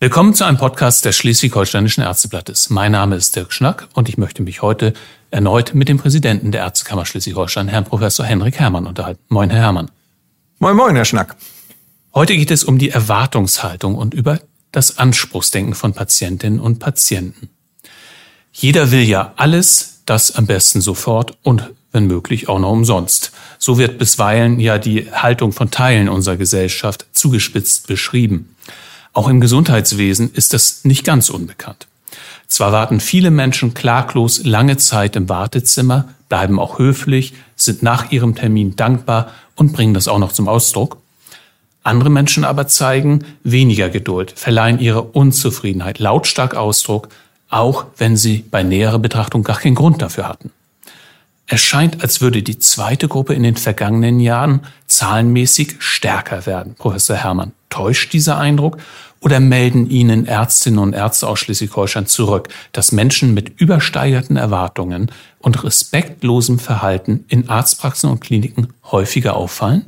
Willkommen zu einem Podcast des Schleswig-Holsteinischen Ärzteblattes. Mein Name ist Dirk Schnack und ich möchte mich heute erneut mit dem Präsidenten der Ärztekammer Schleswig-Holstein, Herrn Professor Henrik Herrmann, unterhalten. Moin, Herr Herrmann. Moin, moin, Herr Schnack. Heute geht es um die Erwartungshaltung und über das Anspruchsdenken von Patientinnen und Patienten. Jeder will ja alles, das am besten sofort und wenn möglich auch noch umsonst. So wird bisweilen ja die Haltung von Teilen unserer Gesellschaft zugespitzt beschrieben. Auch im Gesundheitswesen ist das nicht ganz unbekannt. Zwar warten viele Menschen klaglos lange Zeit im Wartezimmer, bleiben auch höflich, sind nach ihrem Termin dankbar und bringen das auch noch zum Ausdruck. Andere Menschen aber zeigen weniger Geduld, verleihen ihre Unzufriedenheit lautstark Ausdruck, auch wenn sie bei näherer Betrachtung gar keinen Grund dafür hatten. Es scheint, als würde die zweite Gruppe in den vergangenen Jahren zahlenmäßig stärker werden. Professor Herrmann, täuscht dieser Eindruck oder melden Ihnen Ärztinnen und Ärzte aus Schleswig-Holstein zurück, dass Menschen mit übersteigerten Erwartungen und respektlosem Verhalten in Arztpraxen und Kliniken häufiger auffallen?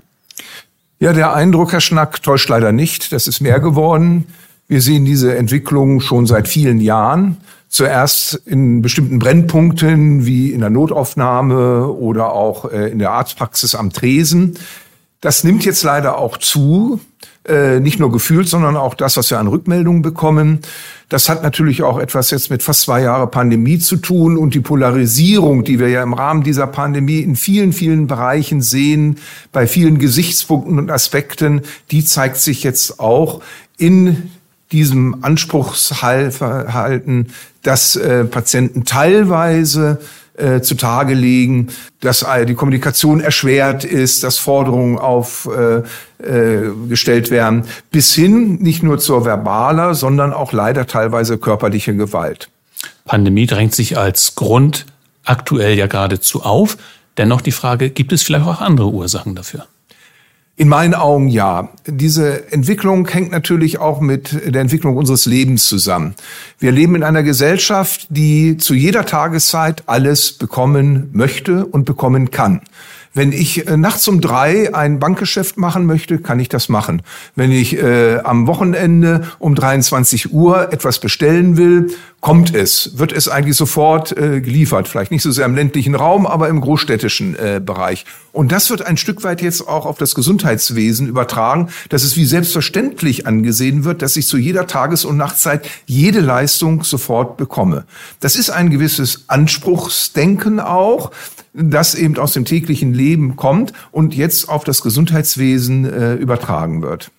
Ja, der Eindruck, Herr Schnack, täuscht leider nicht. Das ist mehr geworden. Wir sehen diese Entwicklung schon seit vielen Jahren. Zuerst in bestimmten Brennpunkten wie in der Notaufnahme oder auch äh, in der Arztpraxis am Tresen. Das nimmt jetzt leider auch zu, äh, nicht nur gefühlt, sondern auch das, was wir an Rückmeldungen bekommen. Das hat natürlich auch etwas jetzt mit fast zwei Jahre Pandemie zu tun und die Polarisierung, die wir ja im Rahmen dieser Pandemie in vielen, vielen Bereichen sehen, bei vielen Gesichtspunkten und Aspekten, die zeigt sich jetzt auch in diesem Anspruchsverhalten, dass äh, Patienten teilweise äh, zutage legen, dass äh, die Kommunikation erschwert ist, dass Forderungen aufgestellt äh, äh, werden, bis hin nicht nur zur verbaler, sondern auch leider teilweise körperliche Gewalt. Pandemie drängt sich als Grund aktuell ja geradezu auf. Dennoch die Frage, gibt es vielleicht auch andere Ursachen dafür? In meinen Augen ja. Diese Entwicklung hängt natürlich auch mit der Entwicklung unseres Lebens zusammen. Wir leben in einer Gesellschaft, die zu jeder Tageszeit alles bekommen möchte und bekommen kann. Wenn ich äh, nachts um drei ein Bankgeschäft machen möchte, kann ich das machen. Wenn ich äh, am Wochenende um 23 Uhr etwas bestellen will, kommt es, wird es eigentlich sofort äh, geliefert. Vielleicht nicht so sehr im ländlichen Raum, aber im großstädtischen äh, Bereich. Und das wird ein Stück weit jetzt auch auf das Gesundheitswesen übertragen, dass es wie selbstverständlich angesehen wird, dass ich zu jeder Tages- und Nachtzeit jede Leistung sofort bekomme. Das ist ein gewisses Anspruchsdenken auch, das eben aus dem täglichen Leben kommt und jetzt auf das Gesundheitswesen äh, übertragen wird.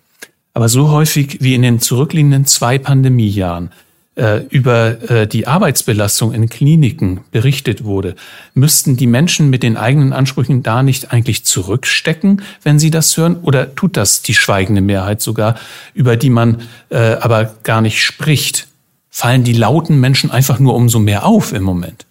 Aber so häufig wie in den zurückliegenden zwei Pandemiejahren äh, über äh, die Arbeitsbelastung in Kliniken berichtet wurde, müssten die Menschen mit den eigenen Ansprüchen da nicht eigentlich zurückstecken, wenn sie das hören? Oder tut das die schweigende Mehrheit sogar, über die man äh, aber gar nicht spricht? Fallen die lauten Menschen einfach nur umso mehr auf im Moment?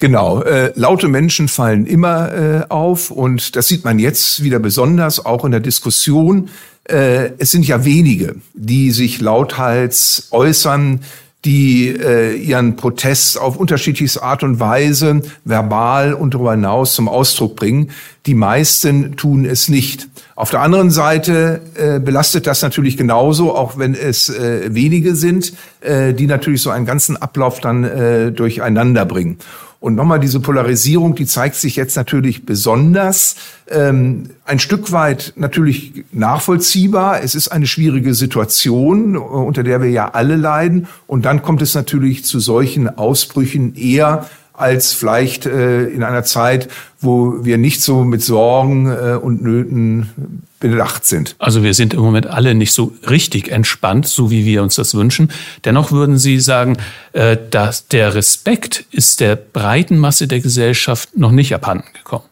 Genau, äh, laute Menschen fallen immer äh, auf und das sieht man jetzt wieder besonders auch in der Diskussion. Äh, es sind ja wenige, die sich lauthals äußern, die äh, ihren Protest auf unterschiedlichste Art und Weise verbal und darüber hinaus zum Ausdruck bringen. Die meisten tun es nicht. Auf der anderen Seite äh, belastet das natürlich genauso, auch wenn es äh, wenige sind, äh, die natürlich so einen ganzen Ablauf dann äh, durcheinander bringen. Und nochmal diese Polarisierung, die zeigt sich jetzt natürlich besonders ähm, ein Stück weit natürlich nachvollziehbar. Es ist eine schwierige Situation, äh, unter der wir ja alle leiden. Und dann kommt es natürlich zu solchen Ausbrüchen eher als vielleicht äh, in einer Zeit, wo wir nicht so mit Sorgen äh, und Nöten bedacht sind. Also wir sind im Moment alle nicht so richtig entspannt, so wie wir uns das wünschen. Dennoch würden Sie sagen, äh, dass der Respekt ist der breiten Masse der Gesellschaft noch nicht abhanden gekommen.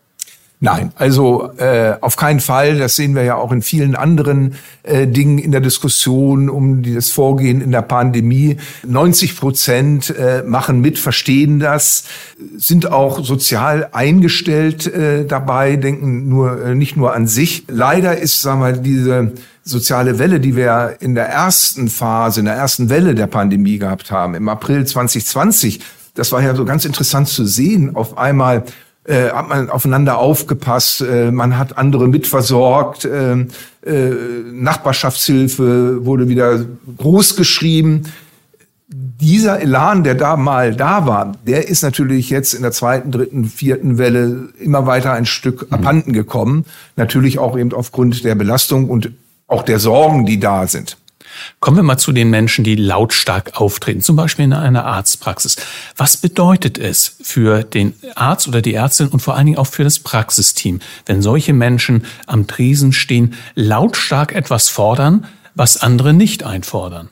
Nein, also äh, auf keinen Fall. Das sehen wir ja auch in vielen anderen äh, Dingen in der Diskussion um das Vorgehen in der Pandemie. 90 Prozent äh, machen mit, verstehen das, sind auch sozial eingestellt äh, dabei, denken nur äh, nicht nur an sich. Leider ist, sagen wir, diese soziale Welle, die wir in der ersten Phase, in der ersten Welle der Pandemie gehabt haben, im April 2020, das war ja so ganz interessant zu sehen. Auf einmal äh, hat man aufeinander aufgepasst, äh, man hat andere mitversorgt, äh, äh, Nachbarschaftshilfe wurde wieder groß geschrieben. Dieser Elan, der da mal da war, der ist natürlich jetzt in der zweiten, dritten, vierten Welle immer weiter ein Stück mhm. abhanden gekommen. Natürlich auch eben aufgrund der Belastung und auch der Sorgen, die da sind. Kommen wir mal zu den Menschen, die lautstark auftreten, zum Beispiel in einer Arztpraxis. Was bedeutet es für den Arzt oder die Ärztin und vor allen Dingen auch für das Praxisteam, wenn solche Menschen am Tresen stehen, lautstark etwas fordern, was andere nicht einfordern?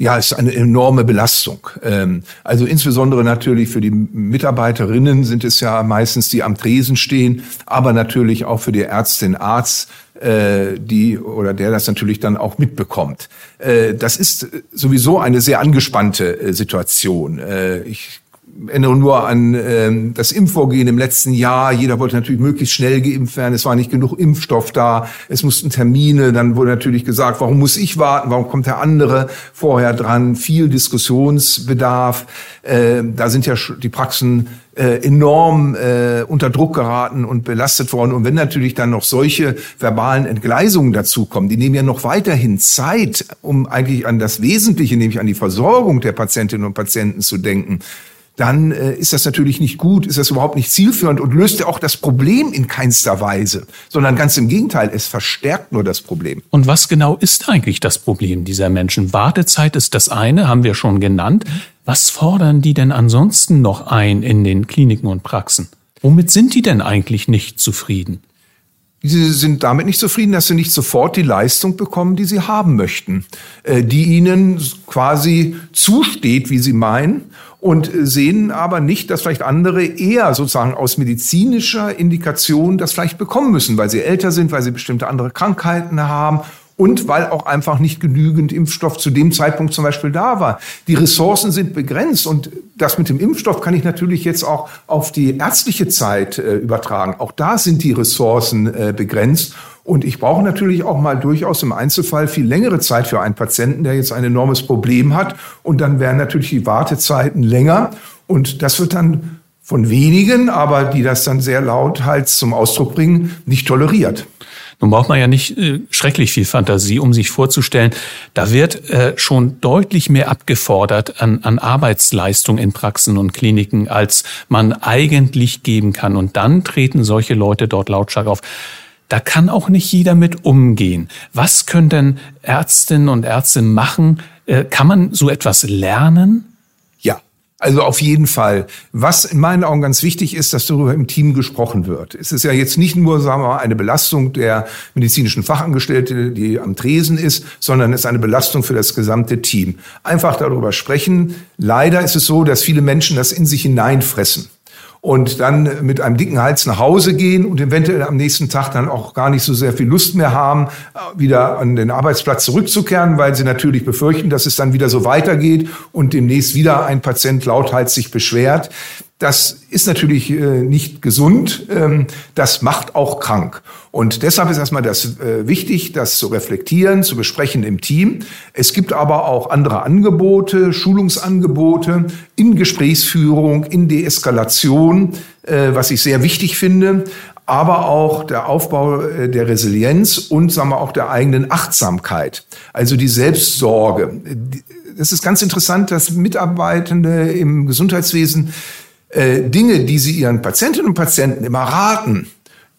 Ja, ist eine enorme Belastung. Ähm, also insbesondere natürlich für die Mitarbeiterinnen sind es ja meistens, die am Tresen stehen, aber natürlich auch für die Ärztin, Arzt, äh, die oder der das natürlich dann auch mitbekommt. Äh, das ist sowieso eine sehr angespannte äh, Situation. Ich erinnere nur an ähm, das Impfvorgehen im letzten Jahr. Jeder wollte natürlich möglichst schnell geimpft werden. Es war nicht genug Impfstoff da. Es mussten Termine. Dann wurde natürlich gesagt, warum muss ich warten? Warum kommt der andere vorher dran? Viel Diskussionsbedarf. Äh, da sind ja die Praxen äh, enorm äh, unter Druck geraten und belastet worden. Und wenn natürlich dann noch solche verbalen Entgleisungen dazukommen, die nehmen ja noch weiterhin Zeit, um eigentlich an das Wesentliche, nämlich an die Versorgung der Patientinnen und Patienten zu denken dann äh, ist das natürlich nicht gut, ist das überhaupt nicht zielführend und löst ja auch das Problem in keinster Weise, sondern ganz im Gegenteil, es verstärkt nur das Problem. Und was genau ist eigentlich das Problem dieser Menschen? Wartezeit ist das eine, haben wir schon genannt. Was fordern die denn ansonsten noch ein in den Kliniken und Praxen? Womit sind die denn eigentlich nicht zufrieden? Sie sind damit nicht zufrieden, dass sie nicht sofort die Leistung bekommen, die sie haben möchten, äh, die ihnen quasi zusteht, wie sie meinen und sehen aber nicht, dass vielleicht andere eher sozusagen aus medizinischer Indikation das vielleicht bekommen müssen, weil sie älter sind, weil sie bestimmte andere Krankheiten haben und weil auch einfach nicht genügend Impfstoff zu dem Zeitpunkt zum Beispiel da war. Die Ressourcen sind begrenzt und das mit dem Impfstoff kann ich natürlich jetzt auch auf die ärztliche Zeit äh, übertragen. Auch da sind die Ressourcen äh, begrenzt und ich brauche natürlich auch mal durchaus im Einzelfall viel längere Zeit für einen Patienten, der jetzt ein enormes Problem hat. Und dann wären natürlich die Wartezeiten länger. Und das wird dann von wenigen, aber die das dann sehr laut halt zum Ausdruck bringen, nicht toleriert. Nun braucht man ja nicht äh, schrecklich viel Fantasie, um sich vorzustellen, da wird äh, schon deutlich mehr abgefordert an, an Arbeitsleistung in Praxen und Kliniken, als man eigentlich geben kann. Und dann treten solche Leute dort lautstark auf. Da kann auch nicht jeder mit umgehen. Was können denn Ärztinnen und Ärzte machen? Äh, kann man so etwas lernen? Also auf jeden Fall. Was in meinen Augen ganz wichtig ist, dass darüber im Team gesprochen wird. Es ist ja jetzt nicht nur, sagen wir mal, eine Belastung der medizinischen Fachangestellte, die am Tresen ist, sondern es ist eine Belastung für das gesamte Team. Einfach darüber sprechen. Leider ist es so, dass viele Menschen das in sich hineinfressen und dann mit einem dicken Hals nach Hause gehen und eventuell am nächsten Tag dann auch gar nicht so sehr viel Lust mehr haben, wieder an den Arbeitsplatz zurückzukehren, weil sie natürlich befürchten, dass es dann wieder so weitergeht und demnächst wieder ein Patient lauthals sich beschwert. Das ist natürlich äh, nicht gesund. Ähm, das macht auch krank. Und deshalb ist erstmal das äh, wichtig, das zu reflektieren, zu besprechen im Team. Es gibt aber auch andere Angebote, Schulungsangebote in Gesprächsführung, in Deeskalation, äh, was ich sehr wichtig finde aber auch der Aufbau der Resilienz und sagen wir auch der eigenen Achtsamkeit, also die Selbstsorge. Das ist ganz interessant, dass Mitarbeitende im Gesundheitswesen äh, Dinge, die sie ihren Patientinnen und Patienten immer raten,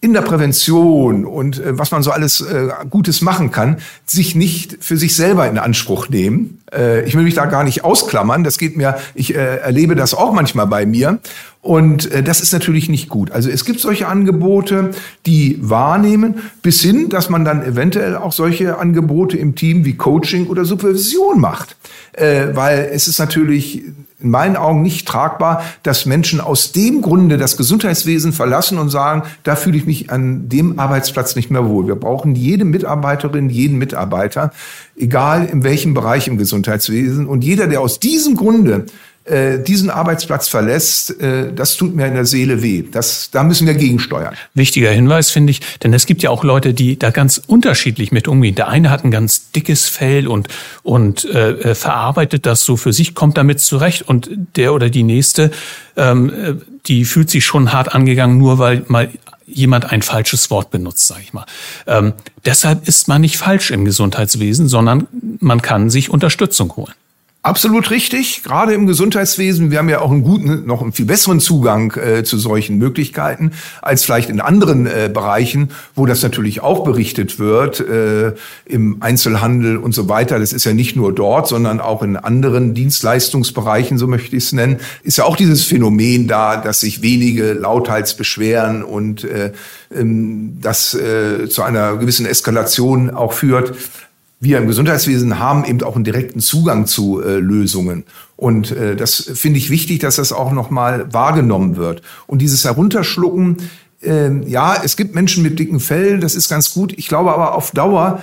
in der Prävention und äh, was man so alles äh, Gutes machen kann, sich nicht für sich selber in Anspruch nehmen. Äh, ich will mich da gar nicht ausklammern. Das geht mir, ich äh, erlebe das auch manchmal bei mir. Und äh, das ist natürlich nicht gut. Also es gibt solche Angebote, die wahrnehmen, bis hin, dass man dann eventuell auch solche Angebote im Team wie Coaching oder Supervision macht. Äh, weil es ist natürlich in meinen Augen nicht tragbar, dass Menschen aus dem Grunde das Gesundheitswesen verlassen und sagen, da fühle ich mich an dem Arbeitsplatz nicht mehr wohl. Wir brauchen jede Mitarbeiterin, jeden Mitarbeiter, egal in welchem Bereich im Gesundheitswesen. Und jeder, der aus diesem Grunde diesen Arbeitsplatz verlässt, äh, das tut mir in der Seele weh. Das, da müssen wir gegensteuern. Wichtiger Hinweis finde ich, denn es gibt ja auch Leute, die da ganz unterschiedlich mit umgehen. Der eine hat ein ganz dickes Fell und und äh, äh verarbeitet das so für sich, kommt damit zurecht und der oder die nächste, ähm, äh, die fühlt sich schon hart angegangen, nur weil mal jemand ein falsches Wort benutzt, sage ich mal. Ähm, deshalb ist man nicht falsch im Gesundheitswesen, sondern man kann sich Unterstützung holen. Absolut richtig. Gerade im Gesundheitswesen, wir haben ja auch einen guten, noch einen viel besseren Zugang äh, zu solchen Möglichkeiten als vielleicht in anderen äh, Bereichen, wo das natürlich auch berichtet wird, äh, im Einzelhandel und so weiter. Das ist ja nicht nur dort, sondern auch in anderen Dienstleistungsbereichen, so möchte ich es nennen, ist ja auch dieses Phänomen da, dass sich wenige lauthals beschweren und äh, ähm, das äh, zu einer gewissen Eskalation auch führt wir im Gesundheitswesen haben eben auch einen direkten Zugang zu äh, Lösungen. Und äh, das finde ich wichtig, dass das auch nochmal wahrgenommen wird. Und dieses Herunterschlucken, äh, ja, es gibt Menschen mit dicken Fell, das ist ganz gut. Ich glaube aber auf Dauer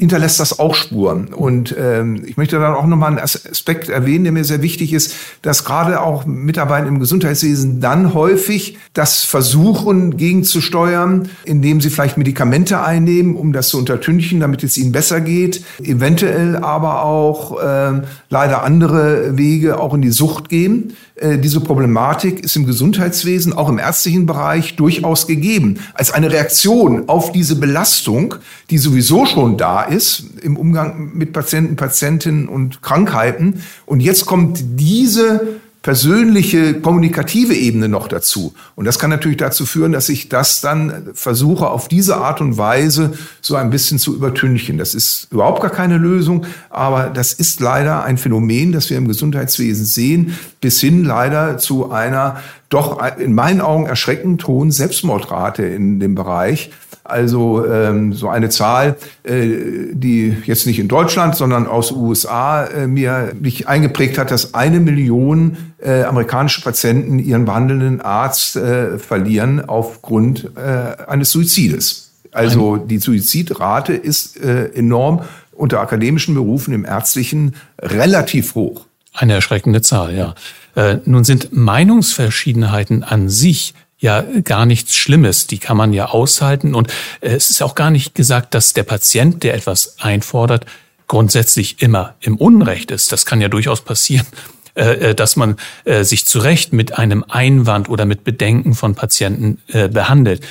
hinterlässt das auch Spuren. Und ähm, ich möchte dann auch nochmal einen Aspekt erwähnen, der mir sehr wichtig ist, dass gerade auch Mitarbeiter im Gesundheitswesen dann häufig das versuchen gegenzusteuern, indem sie vielleicht Medikamente einnehmen, um das zu untertünchen, damit es ihnen besser geht, eventuell aber auch äh, leider andere Wege auch in die Sucht gehen. Äh, diese Problematik ist im Gesundheitswesen, auch im ärztlichen Bereich durchaus gegeben. Als eine Reaktion auf diese Belastung, die sowieso schon da ist im Umgang mit Patienten, Patientinnen und Krankheiten. Und jetzt kommt diese persönliche, kommunikative Ebene noch dazu. Und das kann natürlich dazu führen, dass ich das dann versuche, auf diese Art und Weise so ein bisschen zu übertünchen. Das ist überhaupt gar keine Lösung, aber das ist leider ein Phänomen, das wir im Gesundheitswesen sehen, bis hin leider zu einer doch in meinen Augen erschreckend hohen Selbstmordrate in dem Bereich. Also ähm, so eine Zahl, äh, die jetzt nicht in Deutschland, sondern aus USA äh, mir mich eingeprägt hat, dass eine Million äh, amerikanische Patienten ihren behandelnden Arzt äh, verlieren aufgrund äh, eines Suizides. Also die Suizidrate ist äh, enorm unter akademischen Berufen im ärztlichen relativ hoch. Eine erschreckende Zahl, ja. Äh, nun sind Meinungsverschiedenheiten an sich ja gar nichts Schlimmes. Die kann man ja aushalten. Und äh, es ist auch gar nicht gesagt, dass der Patient, der etwas einfordert, grundsätzlich immer im Unrecht ist. Das kann ja durchaus passieren, äh, dass man sich zu Recht mit einem Einwand oder mit Bedenken von Patienten behandelt.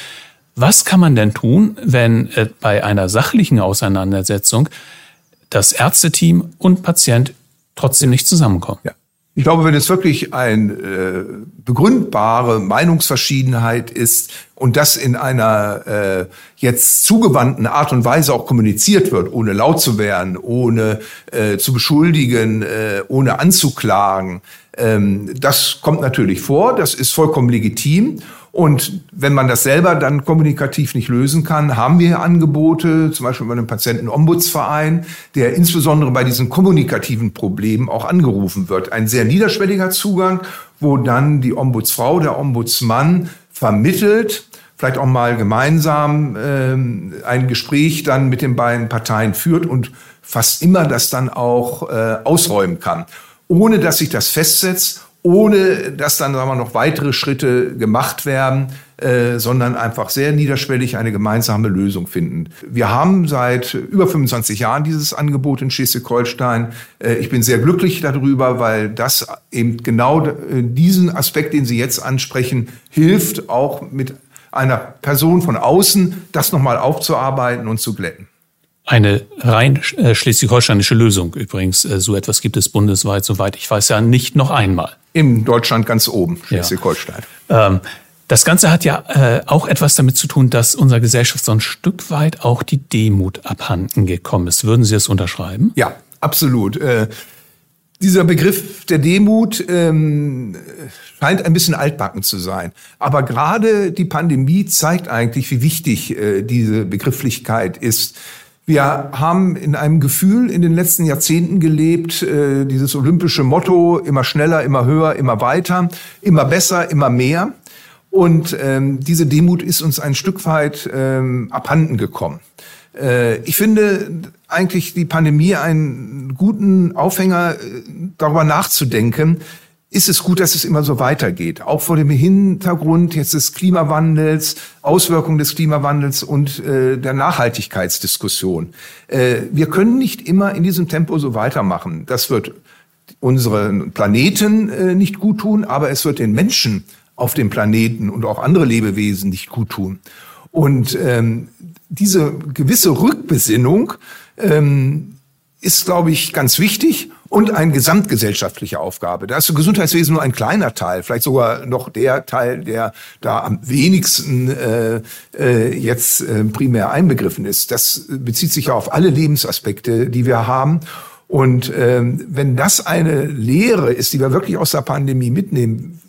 Was kann man denn tun, wenn bei einer sachlichen Auseinandersetzung das Ärzteteam und Patient trotzdem nicht zusammenkommen? Ja. Ich glaube, wenn es wirklich eine äh, begründbare Meinungsverschiedenheit ist und das in einer äh, jetzt zugewandten Art und Weise auch kommuniziert wird, ohne laut zu werden, ohne äh, zu beschuldigen, äh, ohne anzuklagen, ähm, das kommt natürlich vor, das ist vollkommen legitim. Und wenn man das selber dann kommunikativ nicht lösen kann, haben wir Angebote, zum Beispiel bei einem Patienten-Ombudsverein, der insbesondere bei diesen kommunikativen Problemen auch angerufen wird. Ein sehr niederschwelliger Zugang, wo dann die Ombudsfrau, der Ombudsmann vermittelt, vielleicht auch mal gemeinsam ähm, ein Gespräch dann mit den beiden Parteien führt und fast immer das dann auch äh, ausräumen kann, ohne dass sich das festsetzt ohne dass dann sagen wir, noch weitere Schritte gemacht werden, äh, sondern einfach sehr niederschwellig eine gemeinsame Lösung finden. Wir haben seit über 25 Jahren dieses Angebot in Schleswig-Holstein. Äh, ich bin sehr glücklich darüber, weil das eben genau äh, diesen Aspekt, den Sie jetzt ansprechen, hilft, auch mit einer Person von außen das nochmal aufzuarbeiten und zu glätten. Eine rein äh, schleswig-holsteinische Lösung übrigens. Äh, so etwas gibt es bundesweit, soweit ich weiß, ja nicht noch einmal. In Deutschland ganz oben, Schleswig-Holstein. Ja. Ähm, das Ganze hat ja äh, auch etwas damit zu tun, dass unserer Gesellschaft so ein Stück weit auch die Demut abhanden gekommen ist. Würden Sie das unterschreiben? Ja, absolut. Äh, dieser Begriff der Demut ähm, scheint ein bisschen altbacken zu sein. Aber gerade die Pandemie zeigt eigentlich, wie wichtig äh, diese Begrifflichkeit ist. Wir haben in einem Gefühl in den letzten Jahrzehnten gelebt, äh, dieses olympische Motto, immer schneller, immer höher, immer weiter, immer besser, immer mehr. Und ähm, diese Demut ist uns ein Stück weit ähm, abhanden gekommen. Äh, ich finde eigentlich die Pandemie einen guten Aufhänger, äh, darüber nachzudenken, ist es gut, dass es immer so weitergeht. Auch vor dem Hintergrund jetzt des Klimawandels, Auswirkungen des Klimawandels und äh, der Nachhaltigkeitsdiskussion. Äh, wir können nicht immer in diesem Tempo so weitermachen. Das wird unseren Planeten äh, nicht gut tun, aber es wird den Menschen auf dem Planeten und auch andere Lebewesen nicht gut tun. Und ähm, diese gewisse Rückbesinnung ähm, ist, glaube ich, ganz wichtig und eine gesamtgesellschaftliche Aufgabe. Da ist das Gesundheitswesen nur ein kleiner Teil, vielleicht sogar noch der Teil, der da am wenigsten äh, äh, jetzt äh, primär einbegriffen ist. Das bezieht sich ja auf alle Lebensaspekte, die wir haben. Und ähm, wenn das eine Lehre ist, die wir wirklich aus der Pandemie mitnehmen,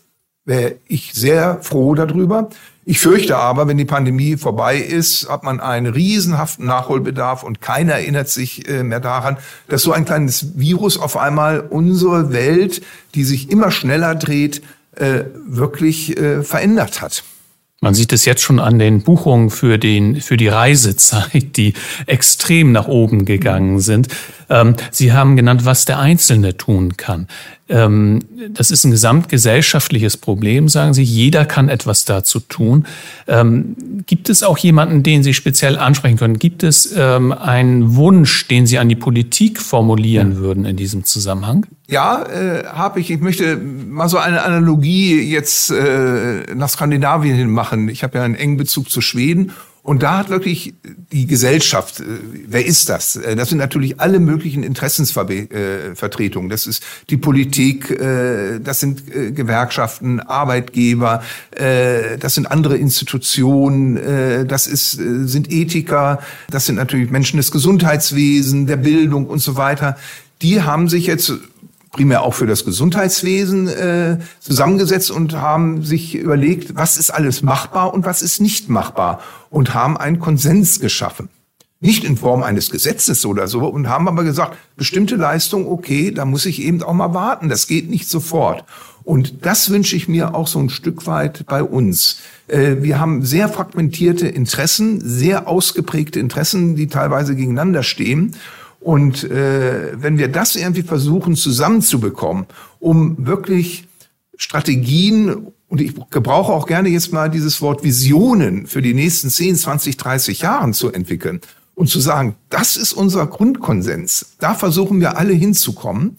wäre ich sehr froh darüber. Ich fürchte aber, wenn die Pandemie vorbei ist, hat man einen riesenhaften Nachholbedarf und keiner erinnert sich äh, mehr daran, dass so ein kleines Virus auf einmal unsere Welt, die sich immer schneller dreht, äh, wirklich äh, verändert hat. Man sieht es jetzt schon an den Buchungen für, den, für die Reisezeit, die extrem nach oben gegangen sind. Ähm, Sie haben genannt, was der Einzelne tun kann. Ähm, das ist ein gesamtgesellschaftliches Problem, sagen Sie. Jeder kann etwas dazu tun. Ähm, gibt es auch jemanden, den Sie speziell ansprechen können? Gibt es ähm, einen Wunsch, den Sie an die Politik formulieren würden in diesem Zusammenhang? Ja, äh, habe ich. Ich möchte mal so eine Analogie jetzt äh, nach Skandinavien machen. Ich habe ja einen engen Bezug zu Schweden und da hat wirklich die Gesellschaft, äh, wer ist das? Äh, das sind natürlich alle möglichen Interessensvertretungen. Das ist die Politik, äh, das sind Gewerkschaften, Arbeitgeber, das sind andere Institutionen, das ist, sind Ethiker, das sind natürlich Menschen des Gesundheitswesens, der Bildung und so weiter. Die haben sich jetzt primär auch für das Gesundheitswesen äh, zusammengesetzt und haben sich überlegt, was ist alles machbar und was ist nicht machbar und haben einen Konsens geschaffen. Nicht in Form eines Gesetzes oder so und haben aber gesagt, bestimmte Leistung, okay, da muss ich eben auch mal warten, das geht nicht sofort. Und das wünsche ich mir auch so ein Stück weit bei uns. Äh, wir haben sehr fragmentierte Interessen, sehr ausgeprägte Interessen, die teilweise gegeneinander stehen. Und äh, wenn wir das irgendwie versuchen zusammenzubekommen, um wirklich Strategien, und ich gebrauche auch gerne jetzt mal dieses Wort Visionen für die nächsten 10, 20, 30 Jahren zu entwickeln und zu sagen, das ist unser Grundkonsens, da versuchen wir alle hinzukommen,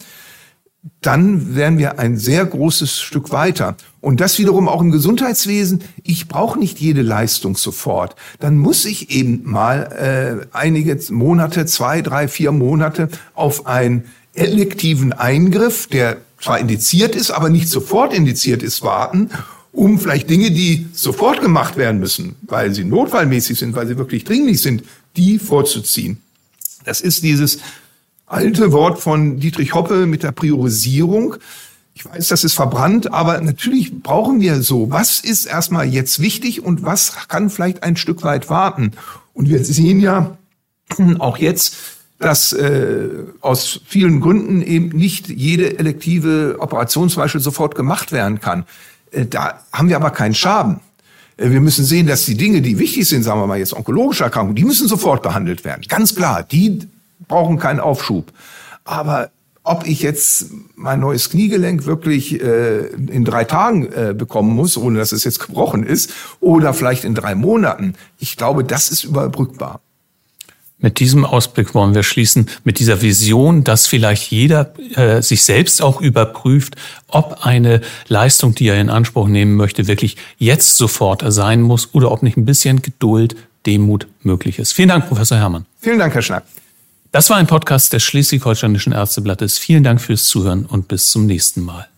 dann wären wir ein sehr großes Stück weiter. Und das wiederum auch im Gesundheitswesen. Ich brauche nicht jede Leistung sofort. Dann muss ich eben mal äh, einige Monate, zwei, drei, vier Monate auf einen elektiven Eingriff, der zwar indiziert ist, aber nicht sofort indiziert ist, warten, um vielleicht Dinge, die sofort gemacht werden müssen, weil sie notfallmäßig sind, weil sie wirklich dringlich sind, die vorzuziehen. Das ist dieses alte Wort von Dietrich Hoppe mit der Priorisierung. Ich weiß, das ist verbrannt, aber natürlich brauchen wir so. Was ist erstmal jetzt wichtig und was kann vielleicht ein Stück weit warten? Und wir sehen ja auch jetzt, dass äh, aus vielen Gründen eben nicht jede elektive Operation zum Beispiel sofort gemacht werden kann. Äh, da haben wir aber keinen Schaden. Äh, wir müssen sehen, dass die Dinge, die wichtig sind, sagen wir mal jetzt onkologische Erkrankungen, die müssen sofort behandelt werden. Ganz klar, die brauchen keinen Aufschub. Aber ob ich jetzt mein neues Kniegelenk wirklich äh, in drei Tagen äh, bekommen muss, ohne dass es jetzt gebrochen ist, oder vielleicht in drei Monaten, ich glaube, das ist überbrückbar. Mit diesem Ausblick wollen wir schließen, mit dieser Vision, dass vielleicht jeder äh, sich selbst auch überprüft, ob eine Leistung, die er in Anspruch nehmen möchte, wirklich jetzt sofort sein muss oder ob nicht ein bisschen Geduld, Demut möglich ist. Vielen Dank, Professor Herrmann. Vielen Dank, Herr Schnack. Das war ein Podcast des Schleswig-Holsteinischen Ärzteblattes. Vielen Dank fürs Zuhören und bis zum nächsten Mal.